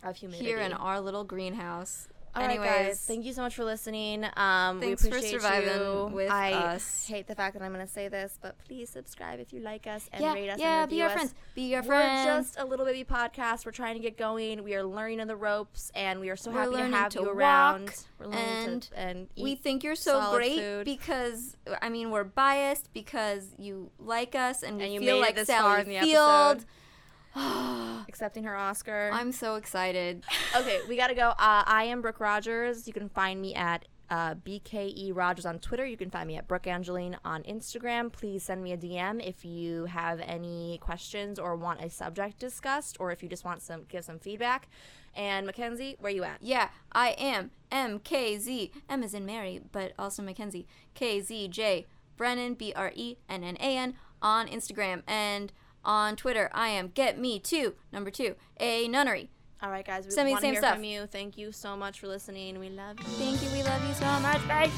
of humidity. here in our little greenhouse. All right, Anyways, guys, thank you so much for listening. Um, Thanks we for surviving you. with I us. hate the fact that I'm going to say this, but please subscribe if you like us and yeah, rate us yeah, and be our us. friends. Be your We're friends. just a little baby podcast. We're trying to get going. We are learning in the ropes, and we are so We're happy to have to you around. We're learning and to and we think you're so great food. because I mean we're biased because you like us and we And you feel like this far in the Field. episode. accepting her Oscar. I'm so excited. okay, we gotta go. Uh, I am Brooke Rogers. You can find me at uh, BKE Rogers on Twitter. You can find me at Brooke Angeline on Instagram. Please send me a DM if you have any questions or want a subject discussed, or if you just want some give some feedback. And Mackenzie, where you at? Yeah, I am MKZ. M is in Mary, but also Mackenzie. KZJ Brennan B R E N N A N on Instagram and on Twitter, I am get me to number two a nunnery. All right, guys, we Send me the same stuff. from you. Thank you so much for listening. We love you. Thank you. We love you so much. Bye.